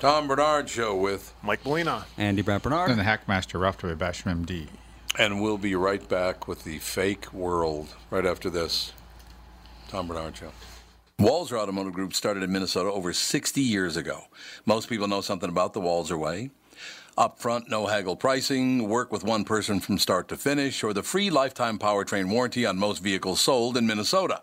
Tom Barnard Show with Mike Molina. Andy Brant Barnard. And the Hackmaster Rafter Basham MD. And we'll be right back with the fake world right after this. Tom Barnard Show. Walser Automotive Group started in Minnesota over 60 years ago. Most people know something about the Walser Way. Upfront, no haggle pricing, work with one person from start to finish, or the free lifetime powertrain warranty on most vehicles sold in Minnesota.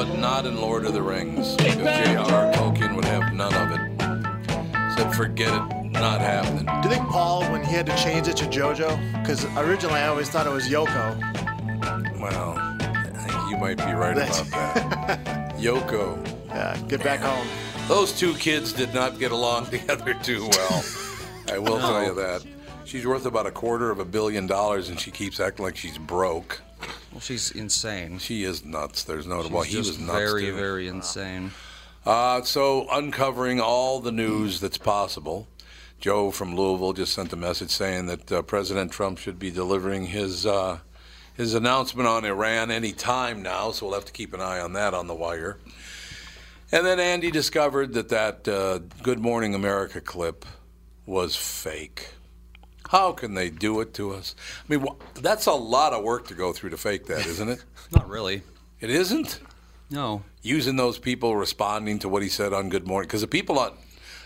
but not in Lord of the Rings. Because J.R.R. Tolkien would have none of it. Said, forget it, not happening. Do you think Paul, when he had to change it to JoJo, because originally I always thought it was Yoko. Well, I think you might be right about that. Yoko. Yeah, get back home. Those two kids did not get along together too well. I will tell you that. She's worth about a quarter of a billion dollars, and she keeps acting like she's broke. Well, she's insane. She is nuts. There's no. She's well, he was nuts very, too. very insane. Uh, so, uncovering all the news that's possible. Joe from Louisville just sent a message saying that uh, President Trump should be delivering his uh, his announcement on Iran any time now. So we'll have to keep an eye on that on the wire. And then Andy discovered that that uh, "Good Morning America" clip was fake. How can they do it to us? I mean, wh- that's a lot of work to go through to fake that, isn't it? Not really. It isn't No. using those people responding to what he said on Good Morning because the people on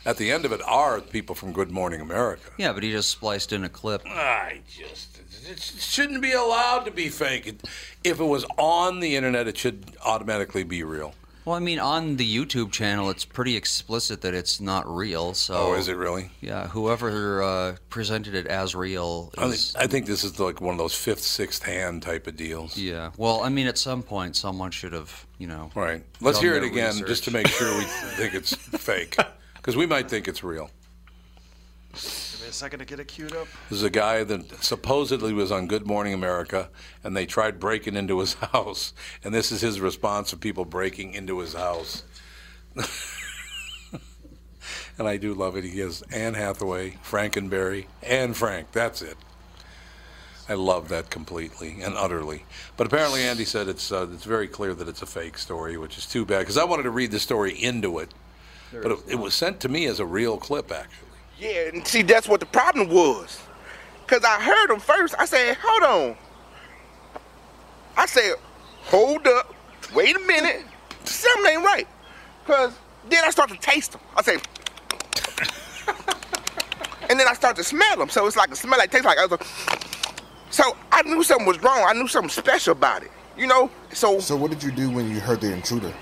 at the end of it are people from Good Morning America. Yeah, but he just spliced in a clip. I just it shouldn't be allowed to be fake. If it was on the internet, it should automatically be real. Well, I mean, on the YouTube channel, it's pretty explicit that it's not real. So, Oh, is it really? Yeah, whoever uh, presented it as real I, is. think, I think this is like one of those fifth, sixth hand type of deals. Yeah. Well, I mean, at some point, someone should have, you know. Right. Let's hear it again research. just to make sure we think it's fake because we might think it's real. Me a second to get it queued up. This is a guy that supposedly was on Good Morning America, and they tried breaking into his house. And this is his response to people breaking into his house. and I do love it. He has Anne Hathaway, Frankenberry, and Frank. That's it. I love that completely and utterly. But apparently, Andy said it's uh, it's very clear that it's a fake story, which is too bad because I wanted to read the story into it, but it, it was sent to me as a real clip, actually. Yeah, and see, that's what the problem was. Because I heard him first. I said, hold on. I said, hold up. wait a minute, something ain't right. Cause then I start to taste them. I say, and then I start to smell them. So it's like a smell like taste like. Like, so I knew something was wrong. I knew something special about it. You know. So So what did you do when you heard the intruder?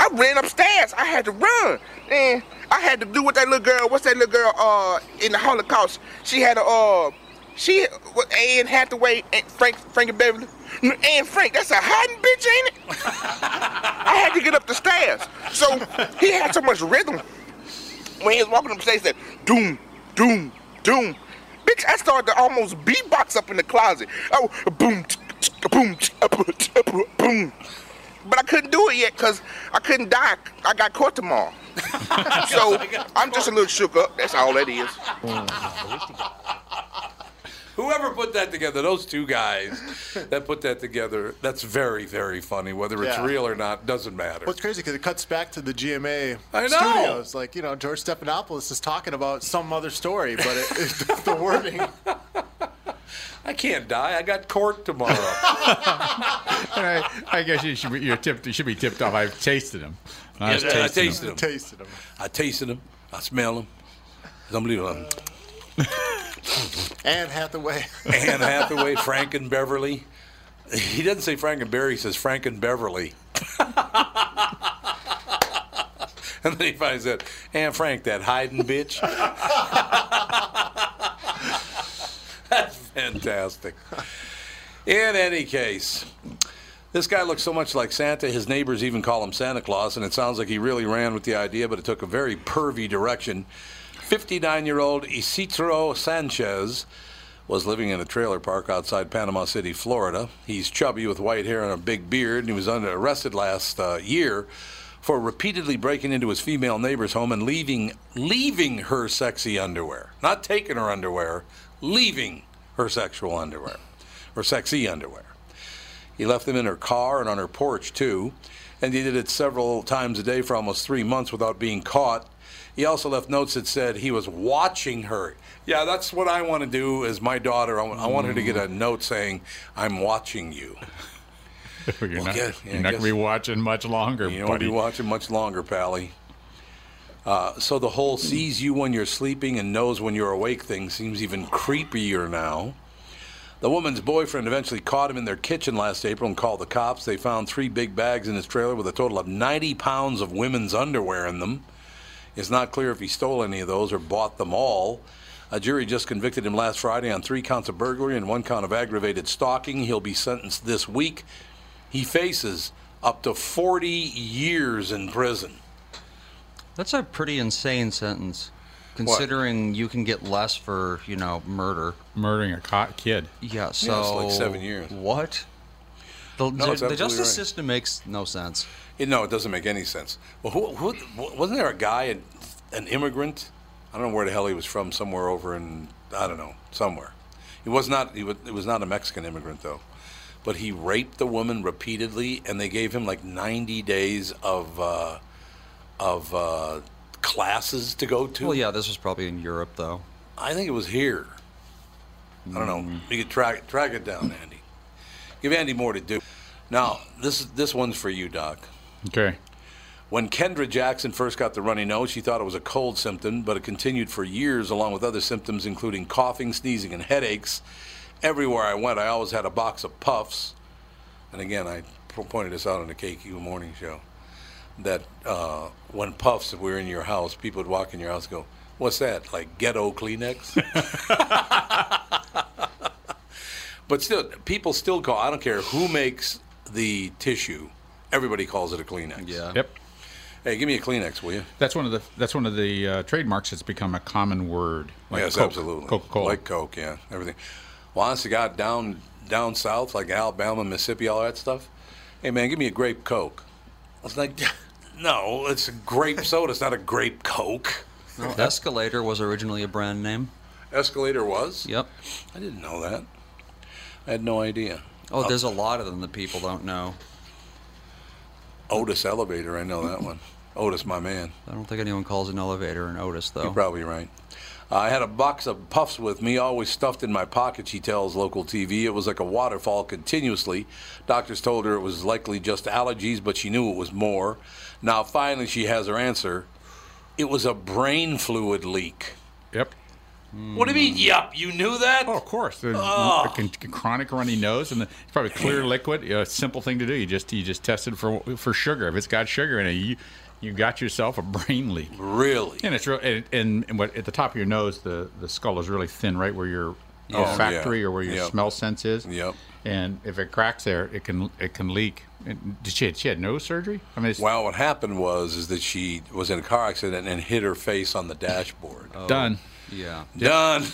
I ran upstairs. I had to run. And I had to do what that little girl, what's that little girl uh in the Holocaust? She had a uh she Anne Hathaway, and Frank Frankie Beverly. Anne Frank, that's a hiding bitch, ain't it? I had to get up the stairs. So he had so much rhythm. When he was walking upstairs, he said, doom, doom, doom. Bitch, I started to almost beatbox up in the closet. Oh, boom, boom, boom, boom. But I couldn't do it yet because I couldn't die. I got caught tomorrow. so I'm just a little shook up. That's all that is. Whoever put that together, those two guys that put that together, that's very, very funny. Whether it's Yeah. real or not doesn't matter. What's crazy because it cuts back to the GMA I know. studios. Like, you know, George Stephanopoulos is talking about some other story, but it, it, the wording. I can't die. I got court tomorrow. I, I guess you should be, you're tipped, you should be tipped off. I've tasted them. I was Yeah, I tasting tasted them. them. tasted him. I tasted them. I smell them. It's unbelievable. Anne Hathaway. Anne Hathaway, Frank and Beverly. He doesn't say Frank and Barry, he says Frank and Beverly. and then he finds that, Anne Frank, that hiding bitch. Fantastic. In any case, this guy looks so much like Santa, his neighbors even call him Santa Claus, and it sounds like he really ran with the idea, but it took a very pervy direction. 59 year old Isidro Sanchez was living in a trailer park outside Panama City, Florida. He's chubby with white hair and a big beard, and he was under arrested last uh, year for repeatedly breaking into his female neighbor's home and leaving leaving her sexy underwear. Not taking her underwear, leaving her sexual underwear or sexy underwear. He left them in her car and on her porch too, and he did it several times a day for almost three months without being caught. He also left notes that said he was watching her. Yeah, that's what I want to do as my daughter. I want, I want her to get a note saying, "I'm watching you." You're Well, not, yeah, you're not going to be watching much longer, You don't buddy. be watching much longer, Pally. Uh, so the whole sees you when you're sleeping and knows when you're awake thing seems even creepier now. The woman's boyfriend eventually caught him in their kitchen last April and called the cops. They found three big bags in his trailer with a total of 90 pounds of women's underwear in them. It's not clear if he stole any of those or bought them all. A jury just convicted him last Friday on three counts of burglary and one count of aggravated stalking. He'll be sentenced this week. He faces up to 40 years in prison. That's a pretty insane sentence, considering you can get less for you know murder. Murdering a caught kid. Yeah, so like seven years. What? The, No, the- it's the absolutely justice right. system makes no sense. It- no, it doesn't make any sense. Well, who, who, wasn't there a guy, an, an immigrant? I don't know where the hell he was from. Somewhere over in I don't know, somewhere. He was not. He was, it was not a Mexican immigrant though, but he raped the woman repeatedly, and they gave him like 90 days of uh, of uh, classes to go to. Well, yeah, this was probably in Europe though. I think it was here. I don't know. You could track track it down, Andy. Give Andy more to do. Now, this this one's for you, Doc. Okay. When Kendra Jackson first got the runny nose, she thought it was a cold symptom, but it continued for years, along with other symptoms, including coughing, sneezing, and headaches. Everywhere I went, I always had a box of puffs. And again, I pointed this out on the KQ Morning Show that uh, when puffs were in your house, people would walk in your house and go, What's that? Like ghetto Kleenex? but still, people still call, I don't care who makes the tissue, everybody calls it a Kleenex. Yeah. Yep. Hey, give me a Kleenex, will you? That's one of the that's one of the uh, trademarks that's become a common word. Like yes, Coke, absolutely. Coca-Cola. Like Coke, yeah, everything. Well, honest to God, down down south, like Alabama, Mississippi, all that stuff. Hey, man, give me a grape Coke. I was like, no, it's a grape soda. It's not a grape Coke. No, Escalator was originally a brand name. Escalator was. Yep. I didn't know that. I had no idea. Oh, there's uh, a lot of them that people don't know. Otis Elevator, I know that one. Otis, my man. I don't think anyone calls an elevator an Otis though. You're probably right. I had a box of puffs with me, always stuffed in my pocket, she tells local TV. It was like a waterfall continuously. Doctors told her it was likely just allergies, but she knew it was more. Now, finally, she has her answer. It was a brain fluid leak. Yep. What do you mean, yup? You knew that? Oh, of course. The, Oh. a chronic runny nose and the, it's probably clear liquid. A simple thing to do. You just you just tested for for sugar. If it's got sugar in it, you you got yourself a brain leak. Really? And it's real. And, and, and what at the top of your nose, the the skull is really thin, right where your Yeah. olfactory Yeah. or where your Yep. smell sense is. Yep. And if it cracks there, it can it can leak. And did she she had nose surgery? I mean, Well, what happened was is that she was in a car accident and hit her face on the dashboard. done. Yeah. Done.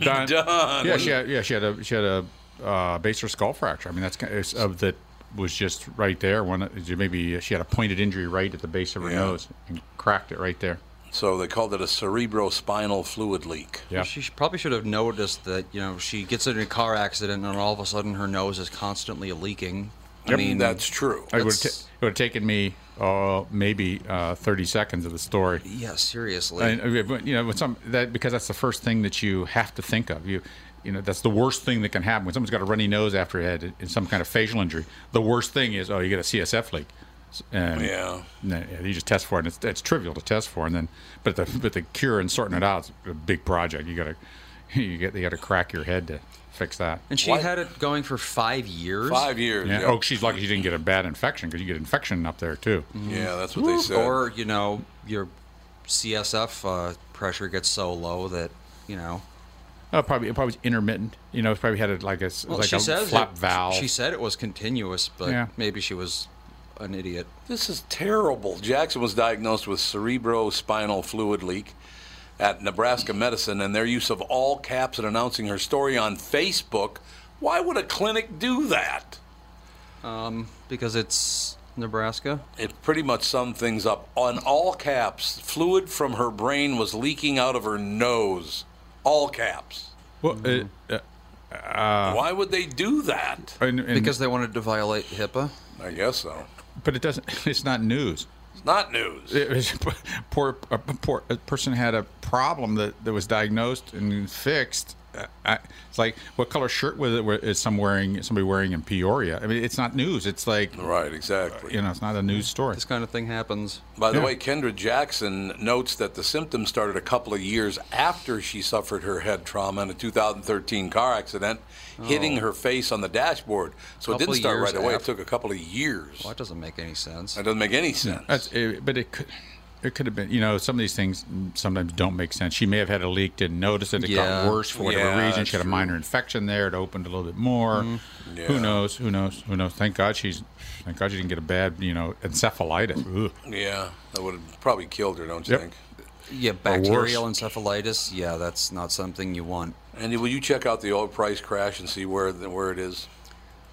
Done. Done. Yeah, she had, yeah, she had a she had a uh, base or skull fracture. I mean, that's kind of, it's of that was just right there. One maybe she had a pointed injury right at the base of her Yeah. nose and cracked it right there. So they called it a cerebrospinal fluid leak. Yeah. She probably should have noticed that, you know, she gets in a car accident and all of a sudden her nose is constantly leaking. I mean, that's true. It would That's- it would have taken me uh, maybe uh, thirty seconds of the story. yeah, seriously. And, uh, you know, with some that because that's the first thing that you have to think of. You, you know, that's the worst thing that can happen when someone's got a runny nose after it had some kind of facial injury. The worst thing is, oh, you get a CSF leak. And, Yeah. and then, you just test for it. And it's, it's trivial to test for, and then but the but the cure and sorting it out is a big project. You got to you get you got to crack your head to fix that. and she Why- had it going for five years. Five years. Yeah. Yeah, Oh, she's lucky she didn't get a bad infection because you get infection up there too. Yeah, that's what they said. Or, you know, your CSF uh, pressure gets so low that, you know. Oh, probably it probably was intermittent. You know, it's probably had a, like a Well, like a says flap it, valve. She said it was continuous, but Yeah. maybe she was an idiot. This is terrible. Jackson was diagnosed with cerebrospinal fluid leak at Nebraska Medicine, and their use of all caps in announcing her story on Facebook. Why would a clinic do that? Um, because it's Nebraska. It pretty much summed things up. On all caps, fluid from her brain was leaking out of her nose. All caps. well, uh, uh, Why would they do that? and, and- Because they wanted to violate HIPAA. I guess so. but it doesn't. It's not news. It's not news. It was, poor, a poor a person had a problem that, that was diagnosed and fixed. Uh, I, it's like what color shirt was it? Is some wearing somebody wearing in Peoria? I mean, it's not news. It's like Right, exactly. you know, it's not a news story. This kind of thing happens. By the Yeah. way, Kendra Jackson notes that the symptoms started a couple of years after she suffered her head trauma in a 2013 car accident, hitting her face on the dashboard. So it didn't start right away. It took a couple of years. Well, that doesn't make any sense. That doesn't make any sense. That's, it, but it could. It could have been, you know, some of these things sometimes don't make sense. She may have had a leak, didn't notice it. It Yeah. got worse for whatever Yeah, reason. She had a true. minor infection there. It opened a little bit more. Mm-hmm. Yeah. Who knows? Who knows? Who knows? Thank God she's. Thank God she didn't get a bad, you know, encephalitis. Ugh. yeah, that would have probably killed her, don't you Yep. think? Yeah, bacterial encephalitis. Yeah, that's not something you want. Andy, will you check out the oil price crash and see where the, where it is?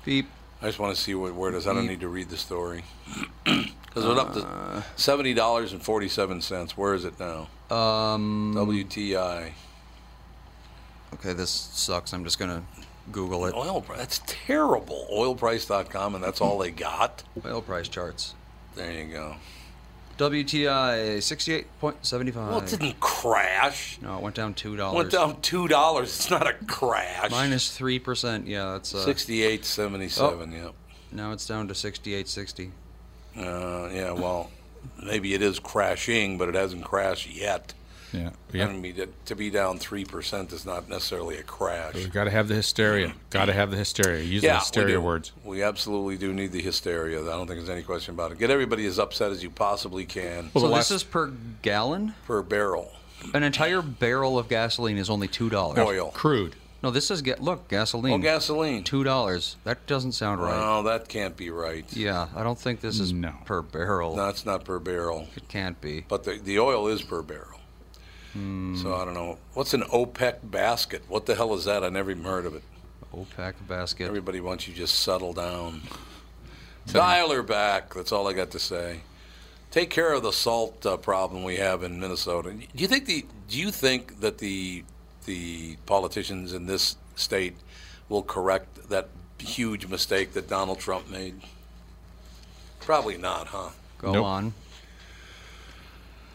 Beep. I just want to see what, where it is. I don't need to read the story. Because it was up to seventy dollars and forty-seven cents. Where is it now? Um. WTI. Okay, this sucks. I'm just gonna Google it. Oil price. That's terrible. Oilprice.com, and that's all they got. Oil price charts. There you go. WTI 68.75. Well, it didn't crash. No, it went down two dollars. Went down two dollars. It's not a crash. minus three percent. Yeah, that's uh, Sixty-eight seventy-seven. Yep. now it's down to 68.60. Uh, yeah. Well, maybe it is crashing, but it hasn't crashed yet. Yeah. I Yeah. mean, to, to be down three percent is not necessarily a crash. We got to have the hysteria. Got to have the hysteria. Use the Yeah, we hysteria do. words. We absolutely do need the hysteria. I don't think there's any question about it. Get everybody as upset as you possibly can Well, so the this is per gallon. per barrel. An entire barrel of gasoline is only two dollars. Oil. Crude. No, this is get look gasoline. Oh, gasoline. Two dollars. That doesn't sound right. No, that can't be right. Yeah, I don't think this is No. per barrel. No, it's not per barrel. It can't be. But the, the oil is per barrel. So I don't know. What's an OPEC basket? What the hell is that? I never even heard of it. OPEC basket. Everybody wants you to just settle down. Dial her back. That's all I got to say. Take care of the salt uh, problem we have in Minnesota. Do you think the Do you think that the the politicians in this state will correct that huge mistake that Donald Trump made? Probably not, huh? Go Nope. on.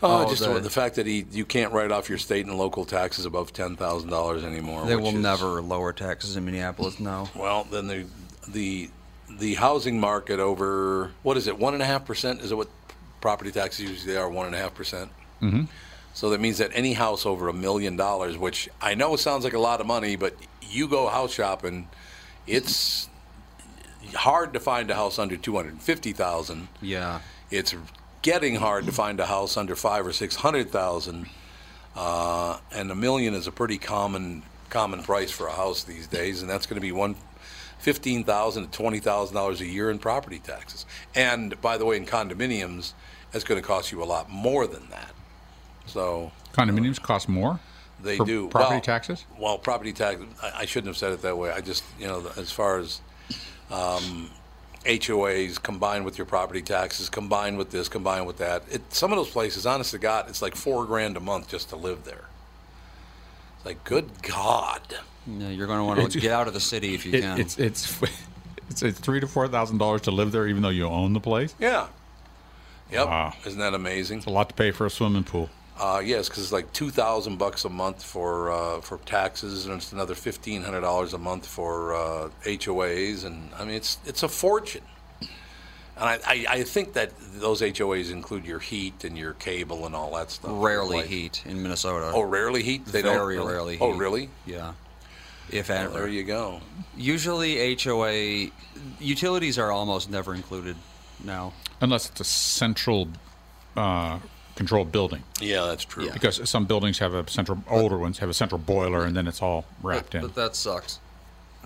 Oh, Oh, just the- the, fact that he you can't write off your state and local taxes above ten thousand dollars anymore. They will is- never lower taxes in Minneapolis. No. Well, then the the the housing market over what is it? One and a half percent is it what property taxes usually are? One and a half percent. Mm-hmm. So that means that any house over a million dollars, which I know sounds like a lot of money, but you go house shopping, it's hard to find a house under two hundred fifty thousand. Yeah. It's getting hard to find a house under five or six hundred thousand, uh, and a million is a pretty common common price for a house these days, and that's going to be one fifteen thousand to twenty thousand dollars a year in property taxes. And by the way, in condominiums, that's going to cost you a lot more than that. So Condominiums cost more. they for do property well, taxes. Well, property tax. I, I shouldn't have said it that way. I just, you know, as far as um, HOAs combined with your property taxes, combined with this, combined with that. It, some of those places, honest to God, it's like four grand a month just to live there. It's like, good God. Yeah, you're going to want to It's- get out of the city if you It- can. it's it's it's it's three to four thousand dollars to live there, even though you own the place. Yeah. Yep. Wow. Isn't that amazing? It's a lot to pay for a swimming pool. Uh, yes, because it's like two thousand bucks a month for uh, for taxes, and it's another fifteen hundred dollars a month for uh, HOAs, and I mean it's it's a fortune. And I, I, I think that those HOAs include your heat and your cable and all that stuff. rarely Like- heat in Minnesota. Oh, rarely heat? They don't Very really? rarely. Oh, heat. really? Yeah. If Well, there you go. Usually HOA utilities are almost never included now. Unless it's a central uh, controlled building. Yeah, that's true. Because some buildings have a central, older ones have a central boiler, and then it's all wrapped in. But that sucks.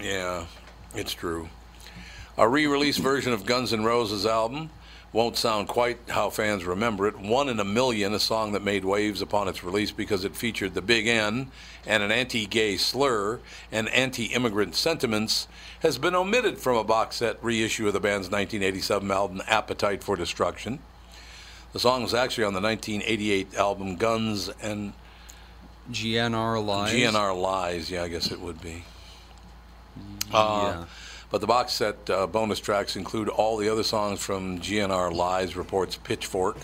Yeah, it's true. A re-release version of Guns N' Roses album won't sound quite how fans remember it. One in a Million, a song that made waves upon its release because it featured the Big N and an anti-gay slur and anti-immigrant sentiments, has been omitted from a box set reissue of the band's 1987 album Appetite for Destruction. The song was actually on the 1988 album Guns and GNR Lies. GNR Lies. Yeah, I guess it would be. Uh, Yeah. But the box set uh, bonus tracks include all the other songs from GNR Lies, reports Pitchfork.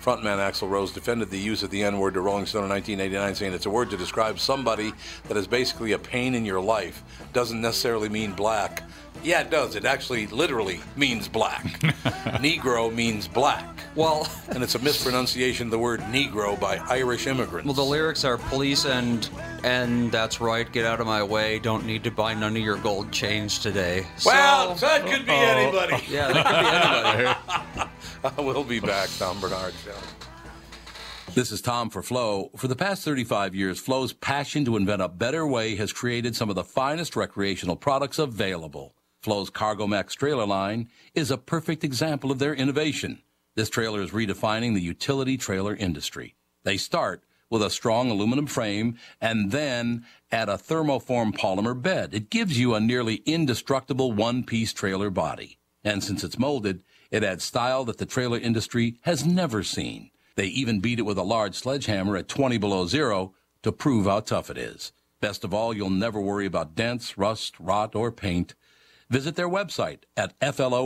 Frontman Axl Rose defended the use of the N word to Rolling Stone in 1989, saying it's a word to describe somebody that is basically a pain in your life. Doesn't necessarily mean black. Yeah, it does. It actually literally means black. Negro means black. Well, and it's a mispronunciation of the word Negro by Irish immigrants. Well, the lyrics are police and and that's right. Get out of my way. Don't need to buy none of your gold change today. Well, So- that could be anybody. Yeah, that could be anybody. we'll be back, Tom Barnard Show. This is Tom for Floe. For the past 35 years, Floe's passion to invent a better way has created some of the finest recreational products available. Floe's Cargo Max trailer line is a perfect example of their innovation. This trailer is redefining the utility trailer industry. They start with a strong aluminum frame and then add a thermoform polymer bed. It gives you a nearly indestructible one-piece trailer body. And since it's molded, it adds style that the trailer industry has never seen. They even beat it with a large sledgehammer at 20 below zero to prove how tough it is. Best of all, you'll never worry about dents, rust, rot, or paint. Visit their website at floeintl.com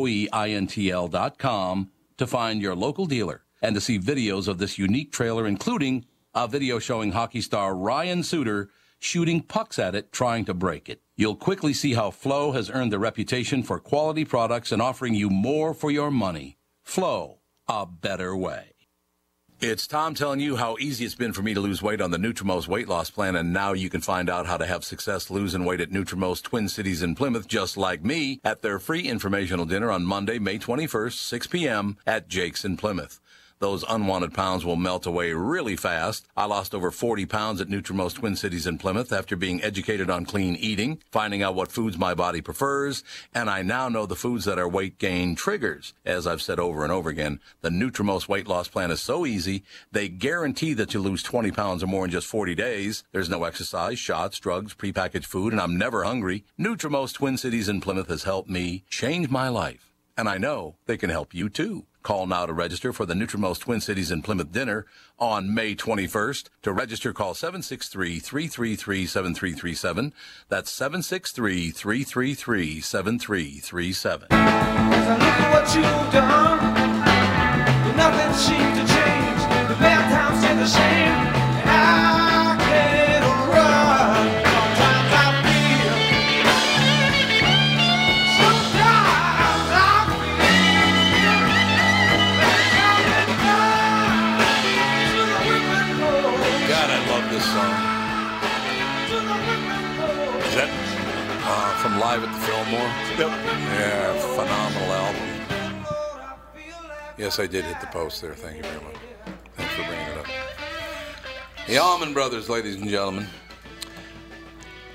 to find your local dealer and to see videos of this unique trailer, including a video showing hockey star Ryan Suter shooting pucks at it trying to break it. You'll quickly see how Floe has earned the reputation for quality products and offering you more for your money. Floe, a better way. It's Tom telling you how easy it's been for me to lose weight on the Nutrimost weight loss plan, and now you can find out how to have success losing weight at Nutrimost Twin Cities in Plymouth, just like me, at their free informational dinner on Monday, May 21st, 6 p.m. at Jake's in Plymouth. Those unwanted pounds will melt away really fast. I lost over 40 pounds at Nutrimost Twin Cities in Plymouth after being educated on clean eating, finding out what foods my body prefers, and I now know the foods that are weight gain triggers. As I've said over and over again, the Nutrimost weight loss plan is so easy, they guarantee that you lose 20 pounds or more in just 40 days. There's no exercise, shots, drugs, prepackaged food, and I'm never hungry. Nutrimost Twin Cities in Plymouth has helped me change my life. And I know they can help you too. Call now to register for the Nutrimost Twin Cities in Plymouth dinner on May 21st. To register, call 763-333-7337. That's 763-333-7337. As I look at what you've done, nothing seems to change. The hand Live Yep. Yeah, phenomenal album. Yes, I did hit the post there. Thank you very much. Thanks for bringing it up. The Allman Brothers, ladies and gentlemen.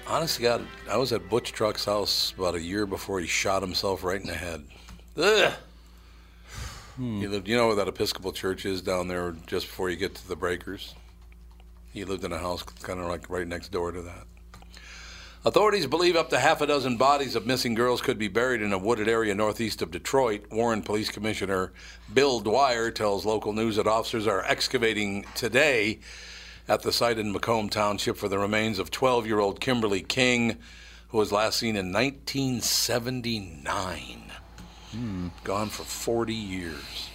Honestly, God, I was at Butch Trucks' house about a year before he shot himself right in the head. Ugh. Hmm. He lived, you know where that Episcopal church is down there just before you get to the breakers? He lived in a house kind of like right next door to that. Authorities believe up to half a dozen bodies of missing girls could be buried in a wooded area northeast of Detroit. Warren Police Commissioner Bill Dwyer tells local news that officers are excavating today at the site in Macomb Township for the remains of 12 year old Kimberly King, who was last seen in 1979. Hmm. Gone for 40 years.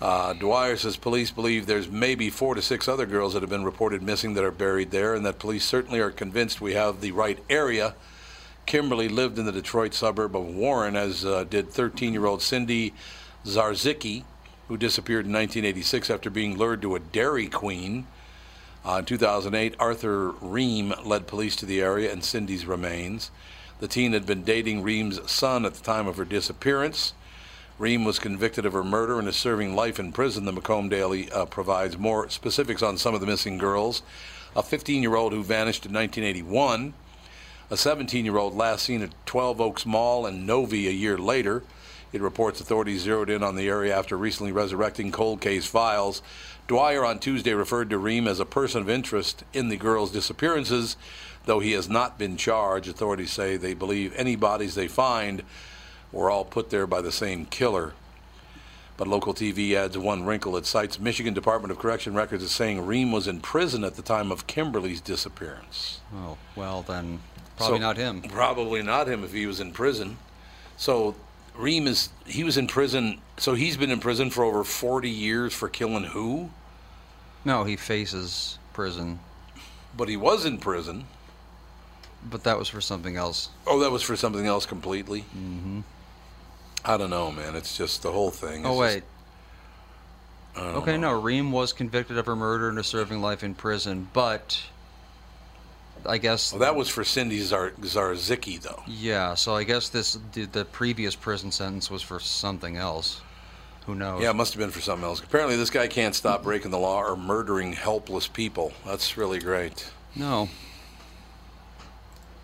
Uh, Dwyer says police believe there's maybe four to six other girls that have been reported missing that are buried there, and that police certainly are convinced we have the right area. Kimberly lived in the Detroit suburb of Warren, as uh, did 13 year old Cindy Zarzycki, who disappeared in 1986 after being lured to a Dairy Queen. Uh, in 2008, Arthur Ream led police to the area and Cindy's remains. The teen had been dating Ream's son at the time of her disappearance. Ream was convicted of her murder and is serving life in prison. The Macomb Daily uh, provides more specifics on some of the missing girls. A 15 year old who vanished in 1981, a 17 year old last seen at 12 Oaks Mall and Novi a year later. It reports authorities zeroed in on the area after recently resurrecting cold case files. Dwyer on Tuesday referred to Ream as a person of interest in the girls' disappearances, though he has not been charged. Authorities say they believe any bodies they find were all put there by the same killer. But local TV adds one wrinkle. It cites Michigan Department of Correction records as saying Ream was in prison at the time of Kimberly's disappearance. Oh, well, then probably So- not him. Probably not him if he was in prison. So Ream is he was in prison. So he's been in prison for over 40 years for killing who? No, he faces prison, But he was in prison. but that was for something else. Oh, that was for something else completely. Mm-hmm. I don't know, man. It's just the whole thing. Oh, wait. just- Okay, know. no, Ream was convicted of her murder and is serving life in prison, but I guess. Well, that was for Cindy Zar- Zarzycki, though. Yeah, so I guess this the, the previous prison sentence was for something else. Who knows? Yeah, it must have been for something else. Apparently, this guy can't stop breaking the law or murdering helpless people. That's really great. No.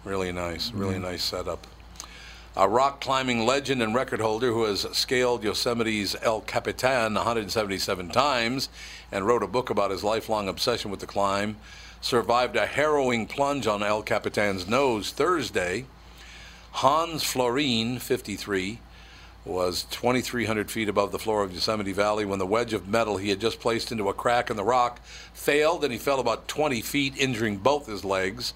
Really nice. Really nice setup. A rock climbing legend and record holder who has scaled Yosemite's El Capitan 177 times and wrote a book about his lifelong obsession with the climb survived a harrowing plunge on El Capitan's nose Thursday. Hans Florine, 53, was 2,300 feet above the floor of Yosemite Valley when the wedge of metal he had just placed into a crack in the rock failed and he fell about 20 feet, injuring both his legs.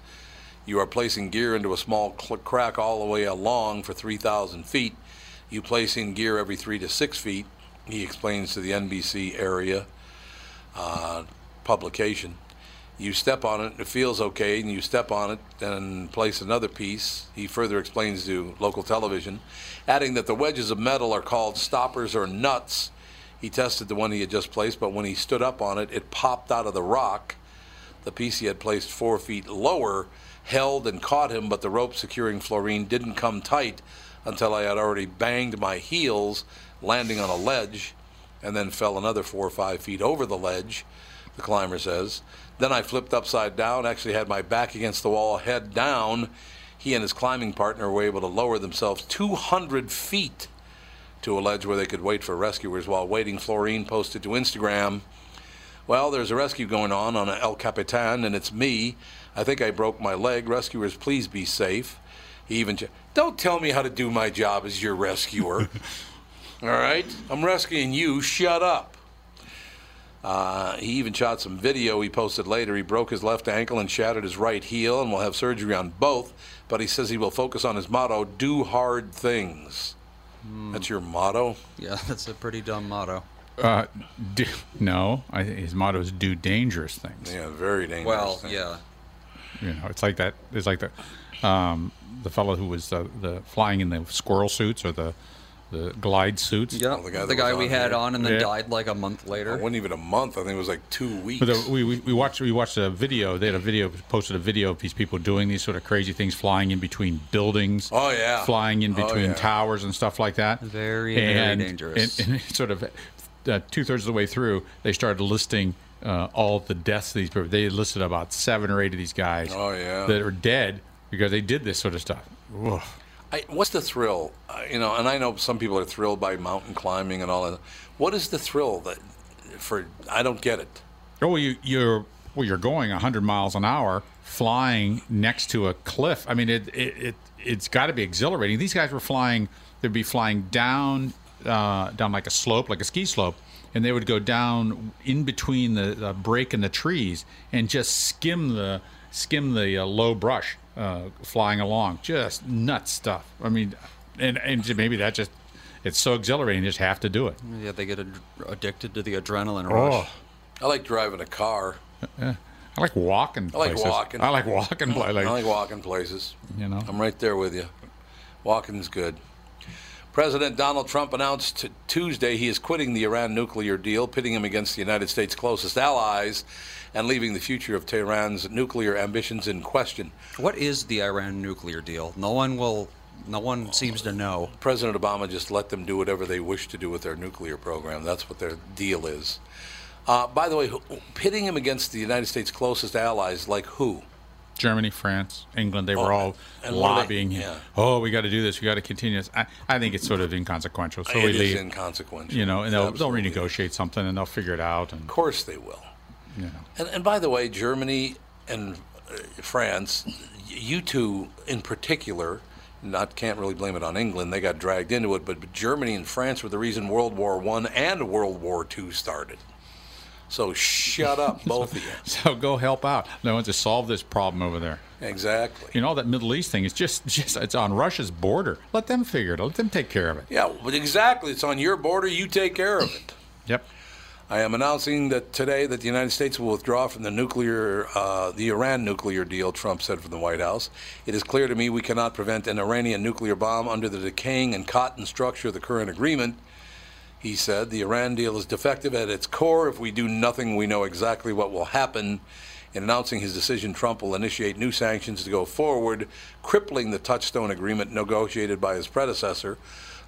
You are placing gear into a small crack all the way along for 3,000 feet. You place in gear every three to six feet, he explains to the NBC area uh, publication. You step on it, it feels okay, and you step on it and place another piece. He further explains to local television, adding that the wedges of metal are called stoppers or nuts. He tested the one he had just placed, but when he stood up on it, it popped out of the rock. The piece he had placed four feet lower held and caught him, but the rope securing Florine didn't come tight until I had already banged my heels, landing on a ledge, and then fell another four or five feet over the ledge, the climber says. Then I flipped upside down, actually had my back against the wall, head down. He and his climbing partner were able to lower themselves 200 feet to a ledge where they could wait for rescuers. While waiting, Florine posted to Instagram, Well, there's a rescue going on on El Capitan, and it's me. I think I broke my leg. Rescuers, please be safe. He even, ch- don't tell me how to do my job as your rescuer. All right? I'm rescuing you. Shut up. Uh, he even shot some video he posted later. He broke his left ankle and shattered his right heel and will have surgery on both. But he says he will focus on his motto do hard things. That's your motto? Yeah, that's a pretty dumb motto. Uh, do, no, I, his motto is "Do dangerous things." Yeah, very dangerous. Well, thing. yeah. You know, it's like that. It's like the um, the fellow who was uh, the flying in the squirrel suits or the the glide suits. Yeah, Oh, the guy the guy, we on had here. on and then Yeah. died like a month later. It wasn't even a month. I think it was like two weeks. But the, we, we we watched we watched a video. They had a video posted a video of these people doing these sort of crazy things, flying in between buildings. Oh, yeah. flying in Oh, between yeah. towers and stuff like that. Very, very dangerous. And, and sort of uh, two thirds of the way through, they started listing uh, all the deaths of these people. They listed about seven or eight of these guys. Oh, yeah. that are dead because they did this sort of stuff. I, what's the thrill? Uh, you know, and I know some people are thrilled by mountain climbing and all that. What is the thrill that for? I don't get it. Oh, well, you, you're well, you're going 100 miles an hour, flying next to a cliff. I mean, it it, it it's got to be exhilarating. These guys were flying; they'd be flying down uh, down like a slope, like a ski slope, and they would go down in between the, the break and the trees and just skim the skim the uh, low brush uh, flying along. Just nuts stuff. I mean, and and maybe that just it's so exhilarating, you just have to do it. yeah, they get ad- addicted to the adrenaline rush. Oh. I like driving a car. I like walking I like places. walking. I like walking. Like, I like walking places. You know. I'm right there with you. Walking's good. President Donald Trump announced Tuesday he is quitting the Iran nuclear deal, pitting him against the United States' closest allies and leaving the future of Tehran's nuclear ambitions in question. What is the Iran nuclear deal? No one will. No one seems to know. President Obama just let them do whatever they wish to do with their nuclear program. That's what their deal is. Uh, by the way, pitting him against the United States' closest allies, like who? Germany, France, England, they were Oh, all and what are they- lobbying. yeah. Oh, we got to do this. We got to continue this. I, I think it's sort of inconsequential. So It we leave. inconsequential. You know, and they'll, they'll renegotiate something and they'll figure it out. And Of course they will. you know, And, and by the way, Germany and uh, France, you two in particular, not can't really blame it on England. They got dragged into it, but, but Germany and France were the reason World War One and World War Two started. So shut up, both of you. so go help out. No one to solve this problem over there. Exactly. You know, that Middle East thing is just, just it's on Russia's border. Let them figure it. out. Let them take care of it. Yeah, but exactly. It's on your border. You take care of it. Yep. I am announcing that today that the United States will withdraw from the nuclear, uh, the Iran nuclear deal. Trump said from the White House. It is clear to me we cannot prevent an Iranian nuclear bomb under the decaying and cotton structure of the current agreement. He said the Iran deal is defective at its core. If we do nothing, we know exactly what will happen. In announcing his decision, Trump will initiate new sanctions to go forward, crippling the touchstone agreement negotiated by his predecessor,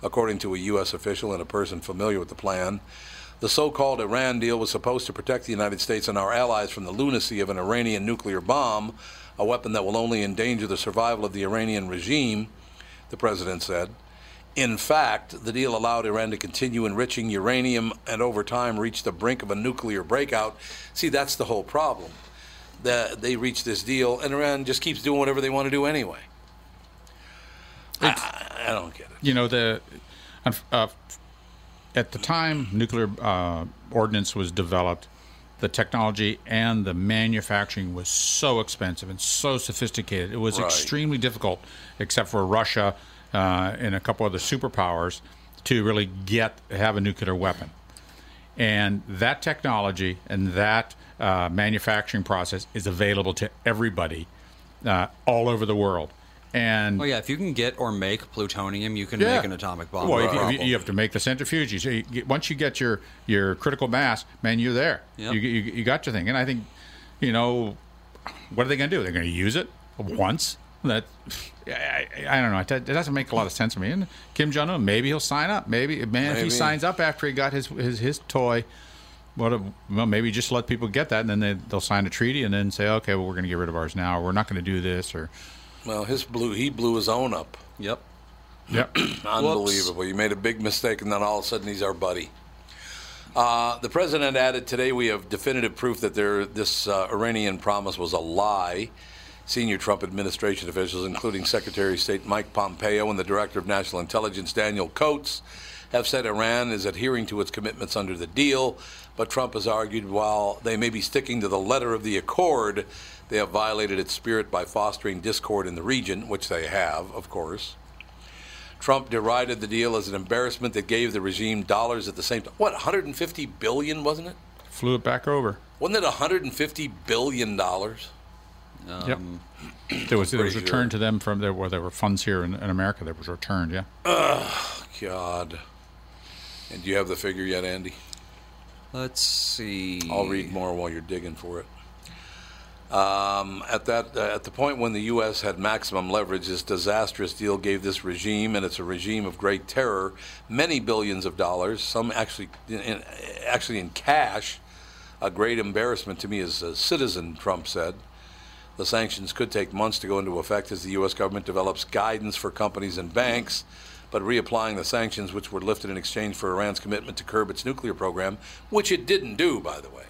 according to a U.S. official and a person familiar with the plan. The so called Iran deal was supposed to protect the United States and our allies from the lunacy of an Iranian nuclear bomb, a weapon that will only endanger the survival of the Iranian regime, the president said. In fact, the deal allowed Iran to continue enriching uranium and over time reach the brink of a nuclear breakout. See, that's the whole problem. That they reach this deal, and Iran just keeps doing whatever they want to do anyway. I, I, don't get it. you know the uh, at the time nuclear uh, ordnance was developed the technology and the manufacturing was so expensive and so sophisticated it was Right. extremely difficult except for russia uh, and a couple other superpowers to really get have a nuclear weapon and that technology and that uh, manufacturing process is available to everybody uh, all over the world and Oh yeah, if you can get or make plutonium, you can yeah. make an atomic bomb. Well, if you, problem. you have to make the centrifuge. So you get, once you get your, your critical mass, man, you're there. Yep. You, you, you got your thing. And I think, you know, what are they going to do? They're going to use it once. That I, I, I don't know. It, it doesn't make a lot of sense to me. And Kim Jong Un, maybe he'll sign up. Maybe man, if he signs up after he got his his, his toy, what? A, well, maybe just let people get that, and then they, they'll sign a treaty, and then say, okay, well, we're going to get rid of ours now. Or we're not going to do this, or Well, his blew he blew his own up. Yep. yep. Unbelievable. You made a big mistake, and then all of a sudden he's our buddy. Uh, the president added today we have definitive proof that there, this uh, Iranian promise was a lie. Senior Trump administration officials, including Secretary of State Mike Pompeo and the Director of National Intelligence Daniel Coats, have said Iran is adhering to its commitments under the deal. But Trump has argued while they may be sticking to the letter of the accord, they have violated its spirit by fostering discord in the region, which they have, of course. Trump derided the deal as an embarrassment that gave the regime dollars at the same time. What, 150 billion, wasn't it? Flew it back over. Wasn't it 150 billion dollars? Yep. There was there was pretty returned sure. to them from there where there were funds here in, in America that was returned. Yeah. Oh God. And do you have the figure yet, Andy? Let's see. I'll read more while you're digging for it. Um, at that, uh, at the point when the U.S. had maximum leverage, this disastrous deal gave this regime, and it's a regime of great terror, many billions of dollars. Some actually, in, in, actually in cash. A great embarrassment to me as a citizen, Trump said. The sanctions could take months to go into effect as the U.S. government develops guidance for companies and banks. But reapplying the sanctions, which were lifted in exchange for Iran's commitment to curb its nuclear program, which it didn't do, by the way.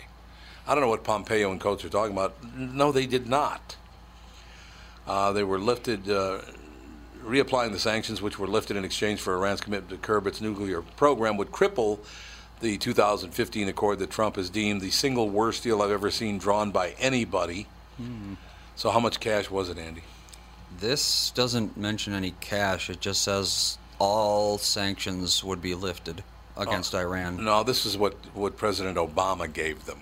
I don't know what Pompeo and Coats are talking about. No, they did not. Uh, they were lifted, uh, reapplying the sanctions, which were lifted in exchange for Iran's commitment to curb its nuclear program, would cripple the 2015 accord that Trump has deemed the single worst deal I've ever seen drawn by anybody. So, how much cash was it, Andy? This doesn't mention any cash. It just says all sanctions would be lifted against Iran. No, this is what, what President Obama gave them.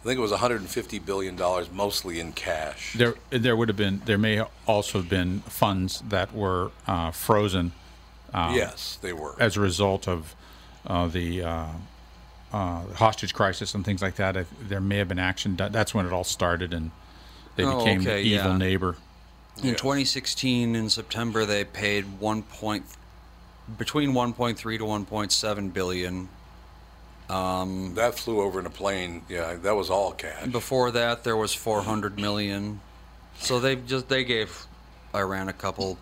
I think it was 150 billion dollars, mostly in cash. There there would have been there may also have been funds that were uh, frozen yes, they were. as a result of uh, the uh, uh, hostage crisis and things like that. There may have been action. done. That's when it all started, and they Oh, became okay, the evil yeah. neighbor. In 2016, in September, they paid one point between 1.3 to 1.7 billion. Um, that flew over in a plane. Yeah, that was all cash. Before that, there was 400 million. So they just they gave Iran a couple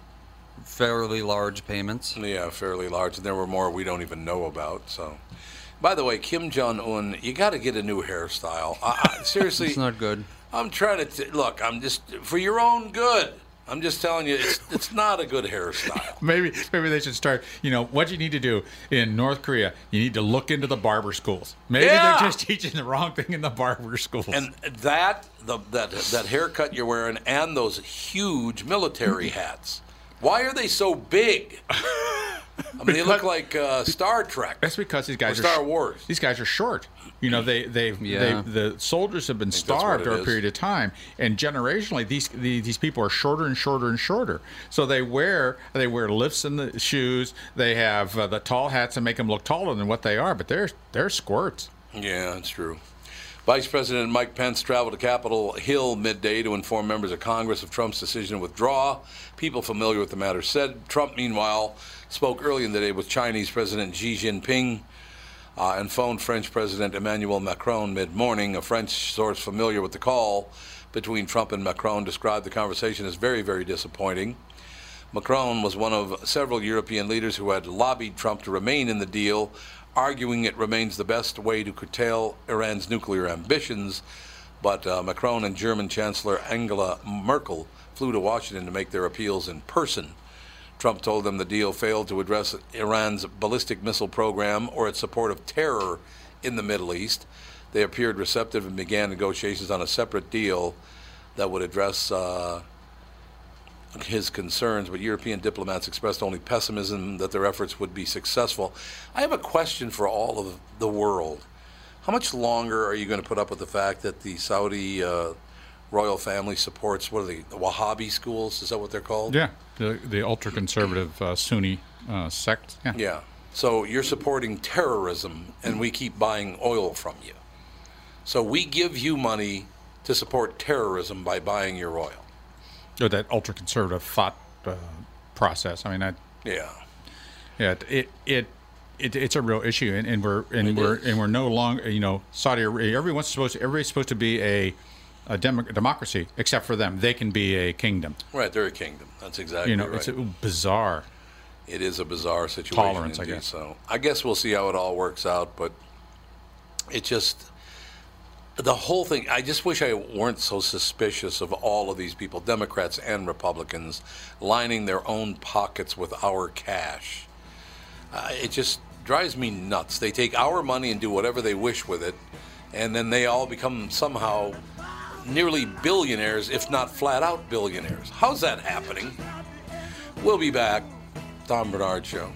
fairly large payments. Yeah, fairly large. And there were more we don't even know about. So, by the way, Kim Jong Un, you got to get a new hairstyle. I, I, seriously, It's not good. I'm trying to t- look. I'm just for your own good. I'm just telling you, it's it's not a good hairstyle. Maybe maybe they should start. You know what you need to do in North Korea. You need to look into the barber schools. Maybe Yeah. they're just teaching the wrong thing in the barber schools. And that the that that haircut you're wearing and those huge military hats. Why are they so big? I mean, they look like uh, Star Trek. That's because these guys Or are Star Wars. These guys are short. You know, they they Yeah. they the soldiers have been starved what it over a period of time, and generationally, these the, these people are shorter and shorter and shorter. So they wear they wear lifts in the shoes. They have uh, the tall hats that make them look taller than what they are, but they're they're squirts. Yeah, that's true. Vice President Mike Pence traveled to Capitol Hill midday to inform members of Congress of Trump's decision to withdraw. People familiar with the matter said. Trump, meanwhile, spoke early in the day with Chinese President Xi Jinping uh, and phoned French President Emmanuel Macron mid morning. A French source familiar with the call between Trump and Macron described the conversation as very, very disappointing. Macron was one of several European leaders who had lobbied Trump to remain in the deal, arguing it remains the best way to curtail Iran's nuclear ambitions. But uh, Macron and German Chancellor Angela Merkel flew to Washington to make their appeals in person. Trump told them the deal failed to address Iran's ballistic missile program or its support of terror in the Middle East. They appeared receptive and began negotiations on a separate deal that would address uh, his concerns, but European diplomats expressed only pessimism that their efforts would be successful. I have a question for all of the world. How much longer are you going to put up with the fact that the Saudi uh, royal family supports, what are they, the Wahhabi schools? Is that what they're called? Yeah, the the ultra conservative uh, Sunni uh, sect. Yeah. Yeah. So you're supporting terrorism, and we keep buying oil from you. So we give you money to support terrorism by buying your oil. Or that ultra conservative thought uh, process. I mean, that Yeah. Yeah, it it, it it's a real issue, and, and we're and It we're is. and we're no longer you know Saudi Arabia. Everyone's supposed to, everybody's supposed to be a a demo, democracy, except for them. They can be a kingdom. Right, they're a kingdom. That's exactly You know, right. it's bizarre. It is a bizarre situation. Tolerance, I guess. So I guess we'll see how it all works out, but it just the whole thing. I just wish I weren't so suspicious of all of these people, Democrats and Republicans, lining their own pockets with our cash. Uh, it just drives me nuts. They take our money and do whatever they wish with it, and then they all become somehow nearly billionaires, if not flat out billionaires. How's that happening? We'll be back. Tom Barnard Show.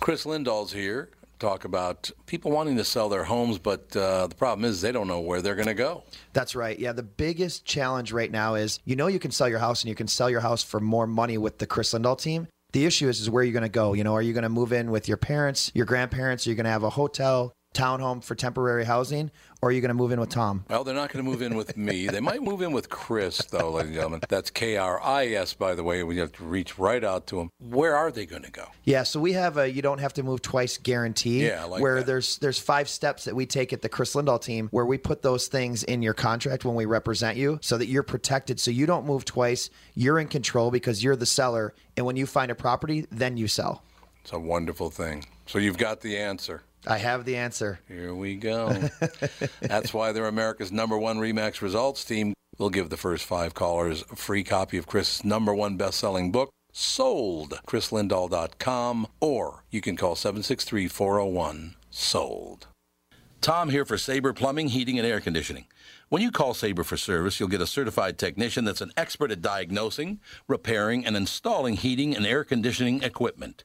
Kris Lindahl's here. Talk about people wanting to sell their homes, but uh, the problem is they don't know where they're going to go. That's right. Yeah, the biggest challenge right now is you know you can sell your house and you can sell your house for more money with the Kris Lindahl team. The issue is is where you're going to go. You know, are you going to move in with your parents, your grandparents? Are you going to have a hotel, townhome for temporary housing, or are you going to move in with Tom? Well, they're not going to move in with me. They might move in with Kris, though, ladies and gentlemen. That's K R I S, by the way. We have to reach right out to them. Where are they going to go? Yeah, so we have a you don't have to move twice guarantee. Yeah, like where that. there's there's five steps that we take at the Kris Lindahl team where we put those things in your contract when we represent you so that you're protected so you don't move twice. You're in control because you're the seller and when you find a property, then you sell. It's a wonderful thing. So you've got the answer. I have the answer. Here we go. That's why they're America's number one Remax results team. We'll give the first five callers a free copy of Kris's number one best selling book, Sold. KrisLindahl.com, or you can call 763 401 Sold. Tom here for Sabre Plumbing, Heating, and Air Conditioning. When you call Sabre for service, you'll get a certified technician that's an expert at diagnosing, repairing, and installing heating and air conditioning equipment.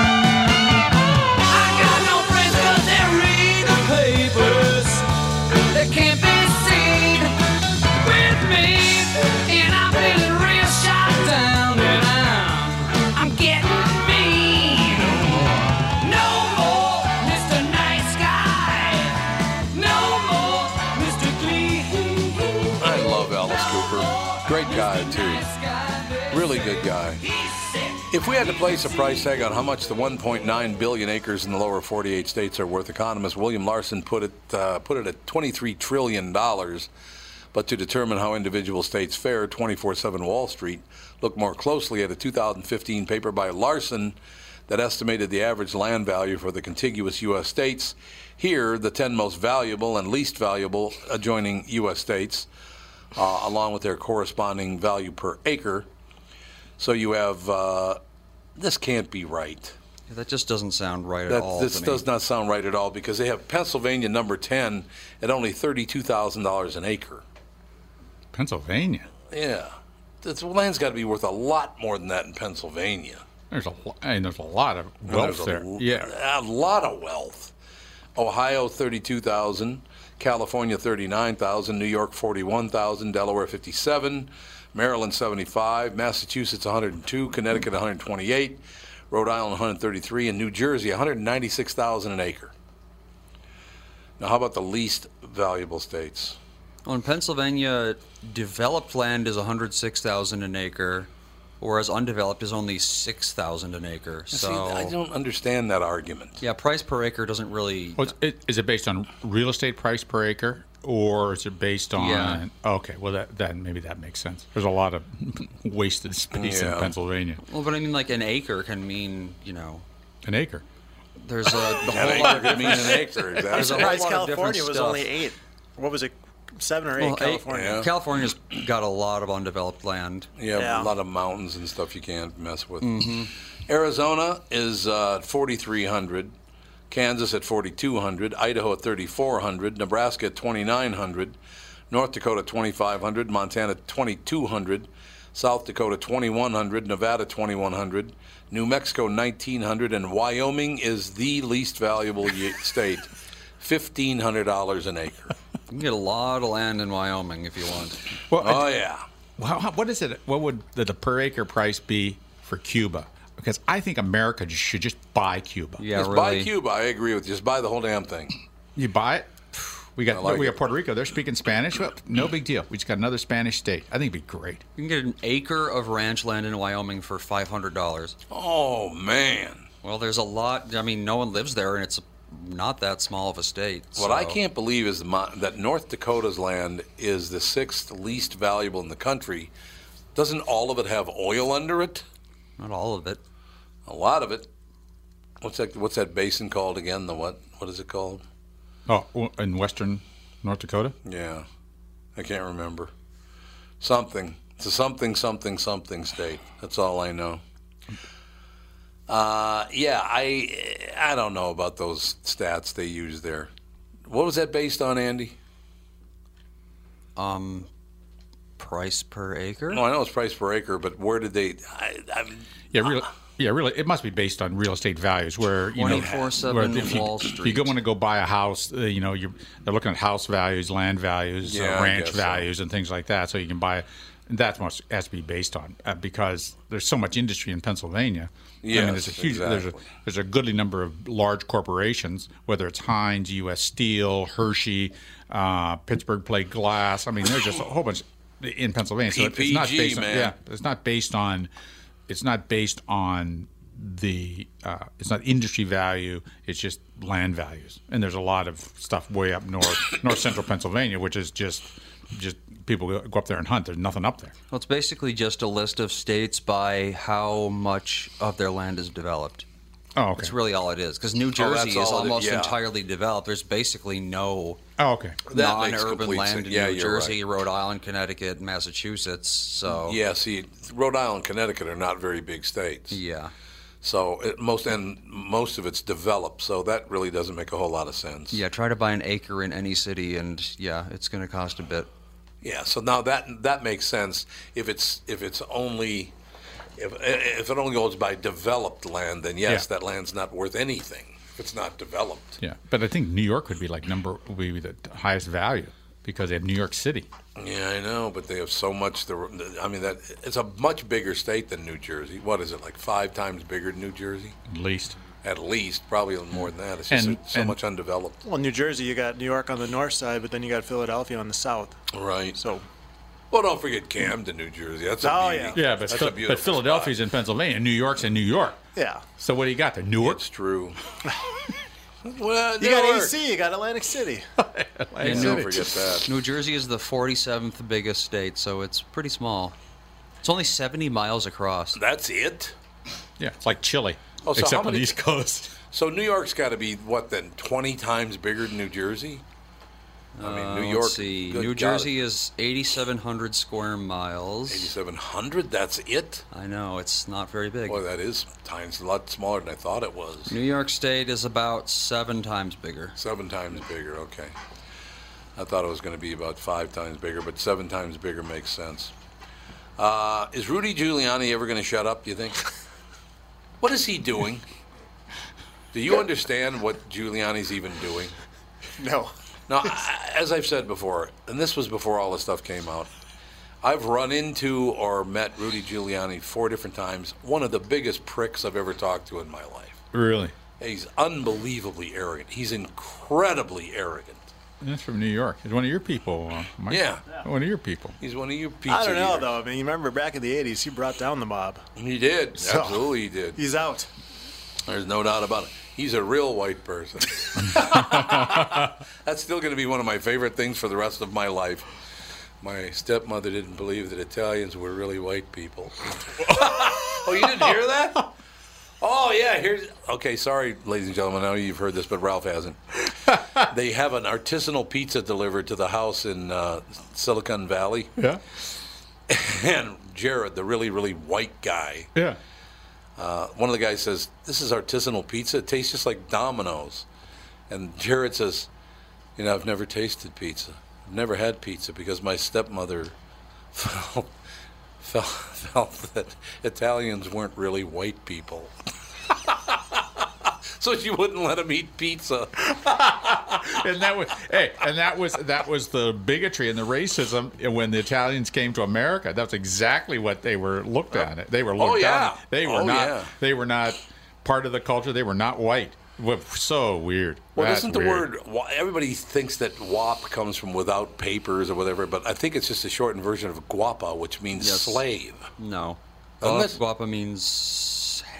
If we had to place a price tag on how much the 1.9 billion acres in the lower 48 states are worth, economist William Larson put it uh, put it at 23 trillion dollars. But to determine how individual states fare, 24/7 Wall Street looked more closely at a 2015 paper by Larson that estimated the average land value for the contiguous U.S. states. Here, the 10 most valuable and least valuable adjoining U.S. states, uh, along with their corresponding value per acre. So you have uh, this can't be right. Yeah, that just doesn't sound right at all. this to me. does not sound right at all because they have Pennsylvania number 10 at only $32,000 an acre. Pennsylvania. Yeah. This land's got to be worth a lot more than that in Pennsylvania. There's a lo- I mean, there's a lot of And wealth there's there. a, yeah. a lot of wealth. Ohio, 32,000. California, 39,000. New York, 41,000. Delaware, 57. Maryland, 75. Massachusetts, 102. Connecticut, 128. Rhode Island, 133. And New Jersey, 196,000 an acre. Now, how about the least valuable states? Well, in Pennsylvania, developed land is 106,000 an acre, whereas undeveloped is only 6,000 an acre. See, So I don't understand that argument. yeah, price per acre doesn't really. Well, it, is it based on real estate price per acre, or is it based on? Yeah. Okay, well that that maybe that makes sense. There's a lot of wasted space Yeah. in Pennsylvania. Well, but I mean, like an acre can mean, you know, An acre. there's a, the whole lot acre of could mean an different- acre, There's a exactly. whole Surprised lot of California was stuff. only eight. What was it? Seven or eight? Well, eight- California. Yeah. California's got a lot of undeveloped land. You Yeah. a lot of mountains and stuff you can't mess with. Mm-hmm. Arizona is uh, 4,300. Kansas at 4,200. Idaho at 3,400. Nebraska at 2,900. North Dakota 2,500. Montana 2,200. South Dakota 2,100. Nevada 2,100. New Mexico 1,900. And Wyoming is the least valuable state. $1,500 an acre. You can get a lot of land in Wyoming if you want. Well, Oh, yeah. Well, what is it? What would the, the per acre price be for Cuba? Because I think America should just buy Cuba. Yeah, Just really. buy Cuba. I agree with you. Just buy the whole damn thing. You buy it. We got like we it. got Puerto Rico. They're speaking Spanish. Well, no big deal. We just got another Spanish state. I think it'd be great. You can get an acre of ranch land in Wyoming for five hundred dollars. Oh, man. Well, there's a lot. I mean, no one lives there, and it's not that small of a state. What I can't believe is the, that North Dakota's land is the sixth least valuable in the country. Doesn't all of it have oil under it? Not all of it. A lot of it. What's that? What's that basin called again? The what? What is it called? Oh, in western North Dakota. Yeah, I can't remember. Something. It's a something, something, something state. That's all I know. Uh, yeah, I I don't know about those stats they use there. What was that based on, Andy? Um, price per acre. No, I know it's price per acre, but where did they? I, I, Yeah, really. Yeah, really. It must be based on real estate values, where you know, 24/7 where if you, Wall if you go want to go buy a house, uh, you know, you're they're looking at house values, land values, Yeah, uh, I ranch guess so. values, and things like that. So you can buy. And that's what it has to be based on uh, because there's so much industry in Pennsylvania. I mean, there's a huge, there's a exactly. there's a goodly number of large corporations, whether it's Heinz, U.S. Steel, Hershey, uh, Pittsburgh Plate Glass. I mean, there's just a whole bunch in Pennsylvania. So it's not PPG, based on man. yeah, it's not based on it's not based on the uh, it's not industry value. It's just land values, and there's a lot of stuff way up north, north central Pennsylvania, which is just just people go go up there and hunt. There's nothing up there. Well, it's basically just a list of states by how much of their land is developed. Oh, okay. That's really all it is. Because New Oh, Jersey that's is all it is, almost yeah. entirely developed. There's basically no Oh, okay. That non-urban land sense. in Yeah, New you're Jersey, Rhode Island, Connecticut, Massachusetts. So yeah, see, Rhode Island, Connecticut are not very big states. yeah. So it, most and most of it's developed, so that really doesn't make a whole lot of sense. Yeah, try to buy an acre in any city, and yeah, it's going to cost a bit. Yeah, so now that that makes sense if it's if it's only if if it only goes by developed land, then yes, Yeah. that land's not worth anything if it's not developed. Yeah, but I think New York would be like number would be the highest value because they have New York City. Yeah, I know, but they have so much. The I mean, that it's a much bigger state than New Jersey. What is it like five times bigger than New Jersey? At least. At least, probably more than that. It's just And- so and- much undeveloped. Well, New Jersey, you got New York on the north side, but then you got Philadelphia on the south. Right. So, Well, don't forget Camden, New Jersey. That's a Oh, beauty. yeah. Yeah, but That's Phil- a beautiful but Philadelphia's in Pennsylvania, New York's in New York. yeah. So what do you got there? Newark. It's true. well, You got Newark. AC, you got Atlantic City. Yeah, Don't New, forget that. New Jersey is the 47th biggest state, so it's pretty small. It's only 70 miles across. That's it. Yeah, it's like Chile, Oh, so except how on the East Coast. So New York's got to be what then? Twenty times bigger than New Jersey. I mean, Uh, New let's York. see. New Jersey is 8,700 square miles. Eighty-seven hundred. That's it. I know it's not very big. Boy, that is times a lot smaller than I thought it was. New York State is about seven times bigger. Seven times bigger. Okay. I thought it was going to be about five times bigger, but seven times bigger makes sense. Uh, is Rudy Giuliani ever going to shut up? Do you think? what is he doing? Do you understand what Giuliani's even doing? No. Now, I- as I've said before, and this was before all this stuff came out, I've run into or met Rudy Giuliani four different times. One of the biggest pricks I've ever talked to in my life. Really? He's unbelievably arrogant. He's incredibly arrogant. That's from New York. He's one of your people. Uh, Mike. Yeah. One of your people. He's one of your people. I don't know, eaters. though. I mean, you remember back in the 80s, he brought down the mob. He did. So- Absolutely, he did. He's out. There's no doubt about it. He's a real white person. That's still going to be one of my favorite things for the rest of my life. My stepmother didn't believe that Italians were really white people. oh, you didn't hear that? Oh, yeah. Here's okay. Sorry, ladies and gentlemen. I know you've heard this, but Ralph hasn't. they have an artisanal pizza delivered to the house in uh, Silicon Valley, Yeah. and Jared, the really, really white guy, Yeah. Uh, one of the guys says, "This is artisanal pizza. It tastes just like Domino's." And Jared says, "You know, I've never tasted pizza. I've never had pizza because my stepmother felt felt, felt that Italians weren't really white people." So she wouldn't let him eat pizza. and that was hey, and that was that was the bigotry and the racism when the Italians came to America. That's exactly what they were looked oh. at. They were oh, looked Oh, yeah. down. They were Oh, not. yeah. They were not part of the culture. They were not white. So weird. Well, That's isn't the weird. word everybody thinks that WAP comes from without papers or whatever, but I think it's just a shortened version of guapa, which means Yes. slave. No. Doesn't Guap- uh, it? Guapa means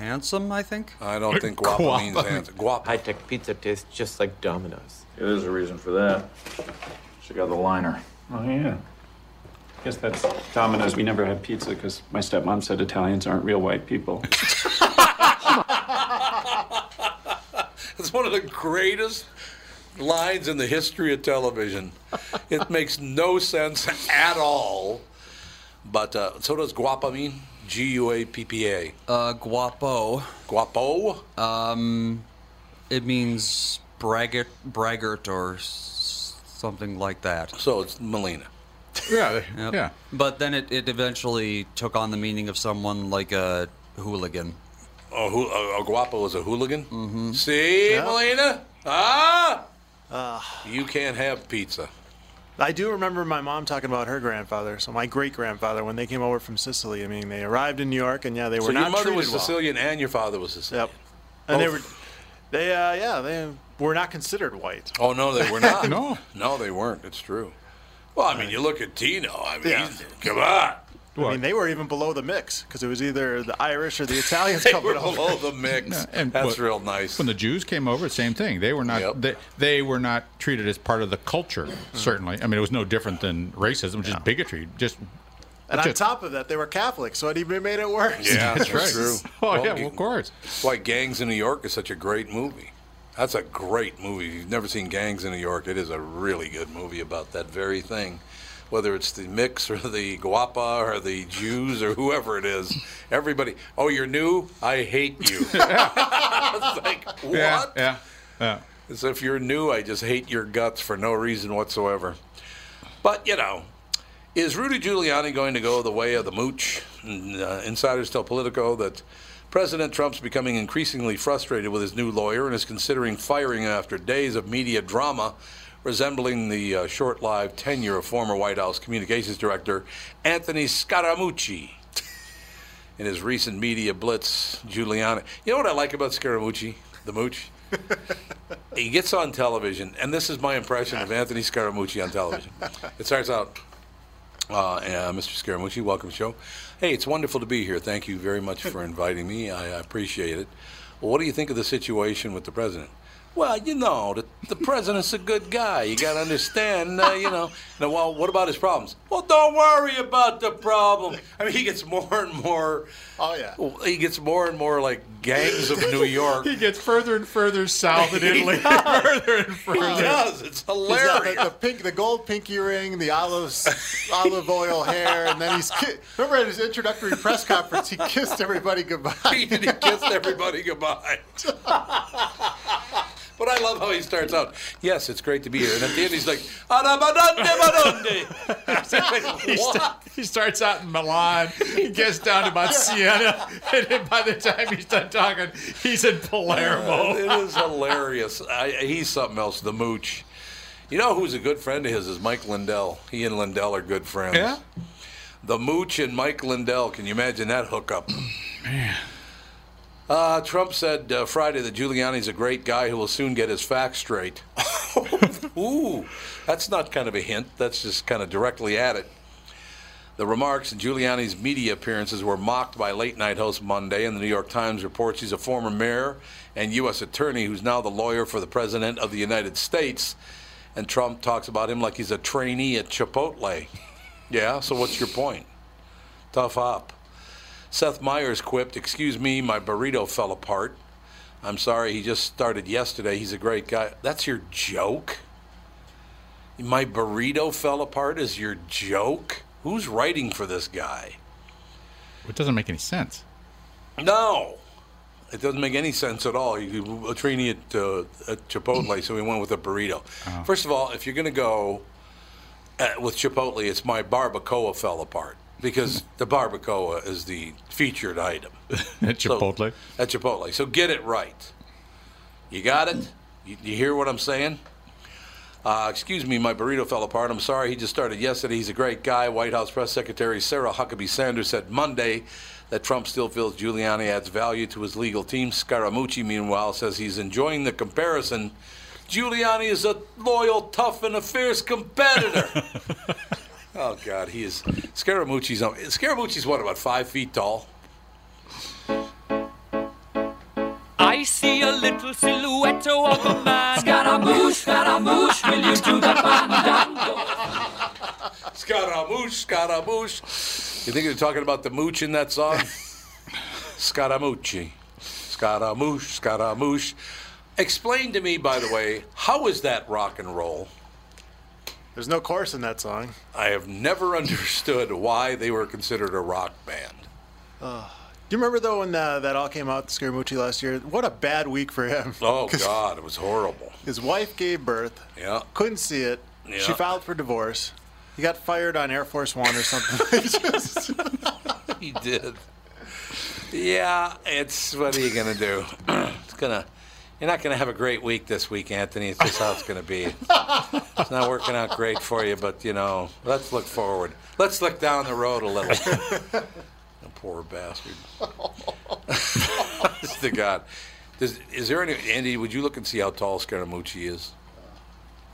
handsome, I think. I don't think guapa, Guapa. means handsome. Guapa. High-tech pizza tastes just like Domino's. Yeah, there's a reason for that. She got the liner. Oh, yeah. I Guess that's Domino's. We never had pizza because my stepmom said Italians aren't real white people. It's one of the greatest lines in the history of television. It makes no sense at all. But uh, so does guapa mean? G U A P P A. Uh, guapo. Guapo. Um, it means braggart, braggart, or s- something like that. So it's Melina. Yeah, Yep. yeah. But then it, it eventually took on the meaning of someone like a hooligan. Oh, who, uh, a guapo is a hooligan. Mm-hmm. See, Melina? Ah, you can't have pizza. I do remember my mom talking about her grandfather. So my great grandfather, when they came over from Sicily, I mean, they arrived in New York, and yeah, they were so not your mother treated was well. Sicilian and your father was Sicilian. Yep. And they were, they, uh, yeah, they were not considered white. Oh no, they were not. No. no, they weren't. It's true. Well, I mean, you look at Tino. I mean, Yeah. he's- come on. I mean, they were even below the mix because it was either the Irish or the Italians They coming were over. below the mix. And That's what- real nice. When the Jews came over, same thing. They were not. They, they were not treated as part of the culture. Hmm. Certainly, I mean, it was no different than racism, just bigotry. Just And on just- top of that, they were Catholic, so it even made it worse. Yeah, that's, right. true. Oh, yeah, well, of course. That's why Gangs in New York is such a great movie. That's a great movie. If you've never seen Gangs in New York, it is a really good movie about that very thing. Whether it's the mix or the guapa or the Jews or whoever it is, everybody. Oh, you're new? I hate you. it's like what? Yeah, yeah, yeah. As if you're new, I just hate your guts for no reason whatsoever. But, you know, is Rudy Giuliani going to go the way of the mooch? And, uh, insiders tell Politico that President Trump's becoming increasingly frustrated with his new lawyer and is considering firing him after days of media drama resembling the uh, short lived tenure of former White House communications director Anthony Scaramucci. In his recent media blitz, Giuliani. You know what I like about Scaramucci, the mooch? he gets on television, and this is my impression of Anthony Scaramucci on television. It starts out, uh, uh, Mr. Scaramucci, welcome to the show. Hey, it's wonderful to be here. Thank you very much for inviting me. I, I appreciate it. Well, what do you think of the situation with the president? Well, you know, the, the president's a good guy. You got to understand, uh, you know. Now, well, what about his problems? Well, don't worry about the problem. I mean, he gets more and more. Oh yeah. He gets more and more like gangs of New York. He gets further and further south in He Italy. further and He further. does. It's He's got hilarious. the, the pink, the gold pinky ring, the olive olive oil hair, and then he's ki- remember at his introductory press conference, he kissed everybody goodbye. he, he kissed everybody goodbye. But I love how he starts out. Yes, it's great to be here. And at the end, he's like. He, sta- he starts out in Milan, he gets down to about Siena, and then by the time he's done talking, he's in Palermo. Uh, it is hilarious. I, he's something else. The mooch. You know who's a good friend of his is Mike Lindell. He and Lindell are good friends. Yeah? The mooch and Mike Lindell. Can you imagine that hookup? Uh, Trump said uh, Friday that Giuliani's a great guy who will soon get his facts straight. Ooh, that's not kind of a hint. That's just kind of directly at it. The remarks in Giuliani's media appearances were mocked by late night host Monday, and the New York Times reports he's a former mayor and U.S. attorney who's now the lawyer for the President of the United States. And Trump talks about him like he's a trainee at Chipotle. Yeah, so what's your point? Tough up. Seth Meyers quipped, Excuse me, my burrito fell apart. I'm sorry, he just started yesterday. He's a great guy. That's your joke? My burrito fell apart is your joke? Who's writing for this guy? It doesn't make any sense. No. It doesn't make any sense at all. You a trainee at, uh, at Chipotle, so we went with a burrito. Oh. First of all, if you're going to go uh, with Chipotle, it's my barbacoa fell apart because the barbacoa is the featured item At So- Chipotle. at Chipotle. So get it right. You got it? You, you hear what I'm saying? Uh, excuse me, my burrito fell apart. I'm sorry. He just started yesterday. He's a great guy. White House Press Secretary Sarah Huckabee Sanders said Monday that Trump still feels Giuliani adds value to his legal team. Scaramucci, meanwhile, says he's enjoying the comparison. Giuliani is a loyal, tough, and a fierce competitor. oh God, he is. Scaramucci's um, Scaramucci's what about five feet tall? I see a little silhouette of a man. Scaramouche, Scaramouche, will you do the fandango? Scaramouche, Scaramouche. You think you're talking about the mooch in that song? Scaramucci. Scaramouche, Scaramouche. Explain to me, by the way, how is that rock and roll? There's no chorus in that song. I have never understood why they were considered a rock band. Uh, do you remember though when uh, that all came out, Scaramucci last year? What a bad week for him. Oh God, it was horrible. His wife gave birth. Yeah. Couldn't see it. Yeah. She filed for divorce. He got fired on Air Force One or something. Just- he did. Yeah, it's what are you gonna do? it's gonna. You're not gonna have a great week this week, Anthony. It's just how it's gonna be. It's not working out great for you, but you know, let's look forward. Let's look down the road a little. the poor bastard. Honest to God. Does, is there any Andy? Would you look and see how tall Scaramucci is?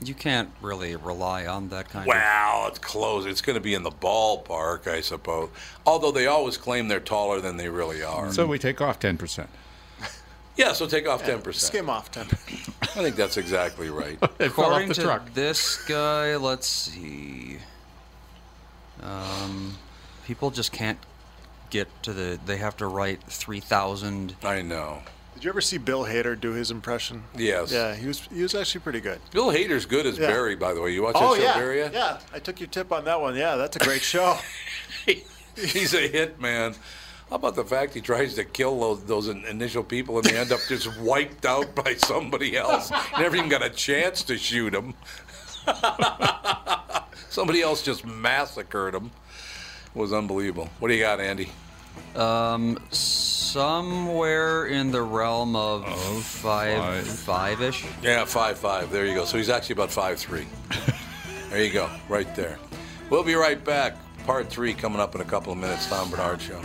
You can't really rely on that kind of. Wow, it's close. It's going to be in the ballpark, I suppose. Although they always claim they're taller than they really are. So we take off 10%. Yeah, so take off ten percent. Skim off 10 I think that's exactly right. It fell off According the to truck. this guy, let's see. Um, people just can't get to the. They have to write three thousand. I know. Did you ever see Bill Hader do his impression? Yes. Yeah, he was he was actually pretty good. Bill Hader's good as Yeah. Barry, by the way. You watch oh that show, yeah, Barry? yeah. I took your tip on that one. Yeah, that's a great show. He's a hit, man. How about the fact he tries to kill those, those initial people and they end up just wiped out by somebody else? Never even got a chance to shoot him. somebody else just massacred him. It was unbelievable. What do you got, Andy? Um, somewhere in the realm of five, five. five-ish. Yeah, five five. There you go. So he's actually about five three. there you go, right there. We'll be right back. Part three coming up in a couple of minutes. Tom Barnard Show.